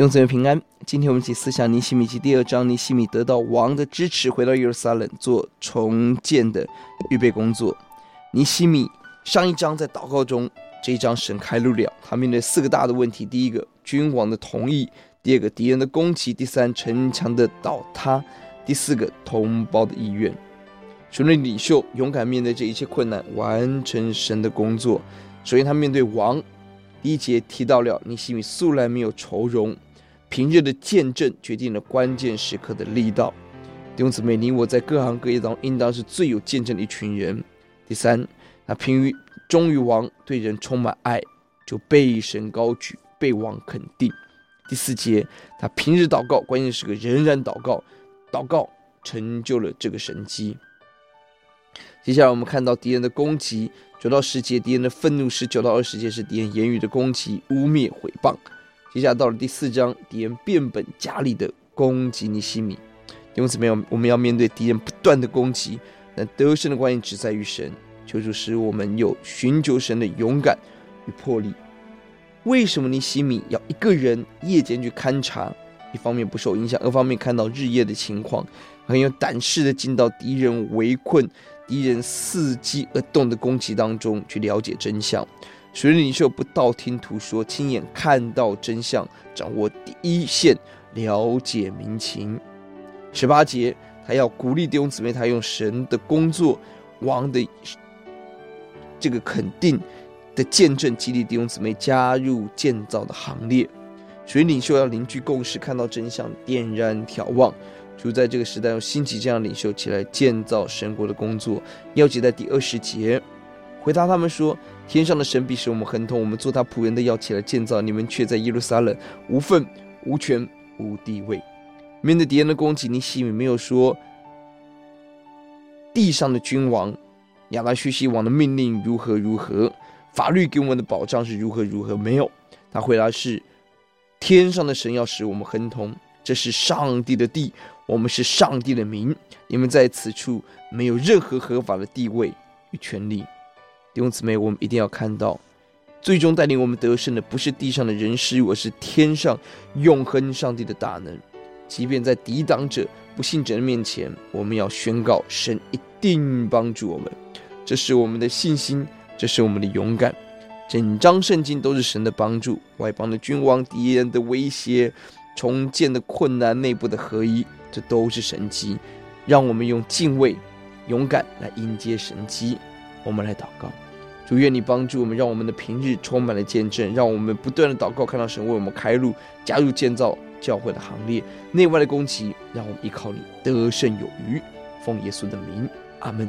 弟兄姊妹平安，今天我们一起思想尼希米记第二章。尼希米得到王的支持，回到耶路撒冷做重建的预备工作。尼希米上一章在祷告中，这一章神开路了，他面对四个大的问题：第一个，君王的同意；第二个，敌人的攻击；第三，城墙的倒塌；第四个，同胞的意愿。属灵领袖勇敢面对这一切困难，完成神的工作。首先，他面对王。第一节提到了尼希米素来没有愁容，平日的见证决定了关键时刻的力道。弟兄姊妹，你我在各行各业当中，应当是最有见证的一群人。第三，他平于忠于王，对人充满爱，就被神高举，被王肯定。第四节，他平日祷告，关键时刻仍然祷告，祷告成就了这个神迹。接下来我们看到敌人的攻击。九到十节，敌人的愤怒；十九到二十节是敌人言语的攻击、污蔑、毁谤。接下来到了第四章，敌人变本加厉的攻击尼西米。因此，没有我们要面对敌人不断的攻击，但得胜的关键只在于神。求主使我们有寻求神的勇敢与魄力。为什么尼西米要一个人夜间去勘察？一方面不受影响，二方面看到日夜的情况，很有胆识的进到敌人围困。敌人伺机而动的攻击当中去了解真相，属灵领袖不道听途说，亲眼看到真相，掌握第一线，了解民情。十八节，他要鼓励弟兄姊妹，他用神的工作、王的这个肯定的见证，激励弟兄姊妹加入建造的行列。属灵领袖要凝聚共识，看到真相，点燃眺望。主在这个时代用兴起这样领袖起来建造神国的工作。要记在第二十节回答他们说：“天上的神必使我们亨通，我们做他仆人的要起来建造，你们却在耶路撒冷无份、无权、无地位。”面对敌人的攻击，尼希米没有说地上的君王亚达薛西王的命令如何如何，法律给我们的保障是如何如何，没有。他回答是：天上的神要使我们亨通，这是上帝的地。我们是上帝的民，你们在此处没有任何合法的地位与权利。弟兄姊妹，我们一定要看到，最终带领我们得胜的不是地上的人事物，而是天上永恒上帝的大能。即便在抵挡者、不信者的面前，我们要宣告：神一定帮助我们。这是我们的信心，这是我们的勇敢。整章圣经都是神的帮助，外邦的君王、敌人的威胁、重建的困难、内部的合一。这都是神迹，让我们用敬畏、勇敢来迎接神迹。我们来祷告，主愿你帮助我们，让我们的平日充满了见证，让我们不断的祷告，看到神为我们开路，加入建造教会的行列。内外的攻击，让我们依靠你得胜有余。奉耶稣的名，阿门。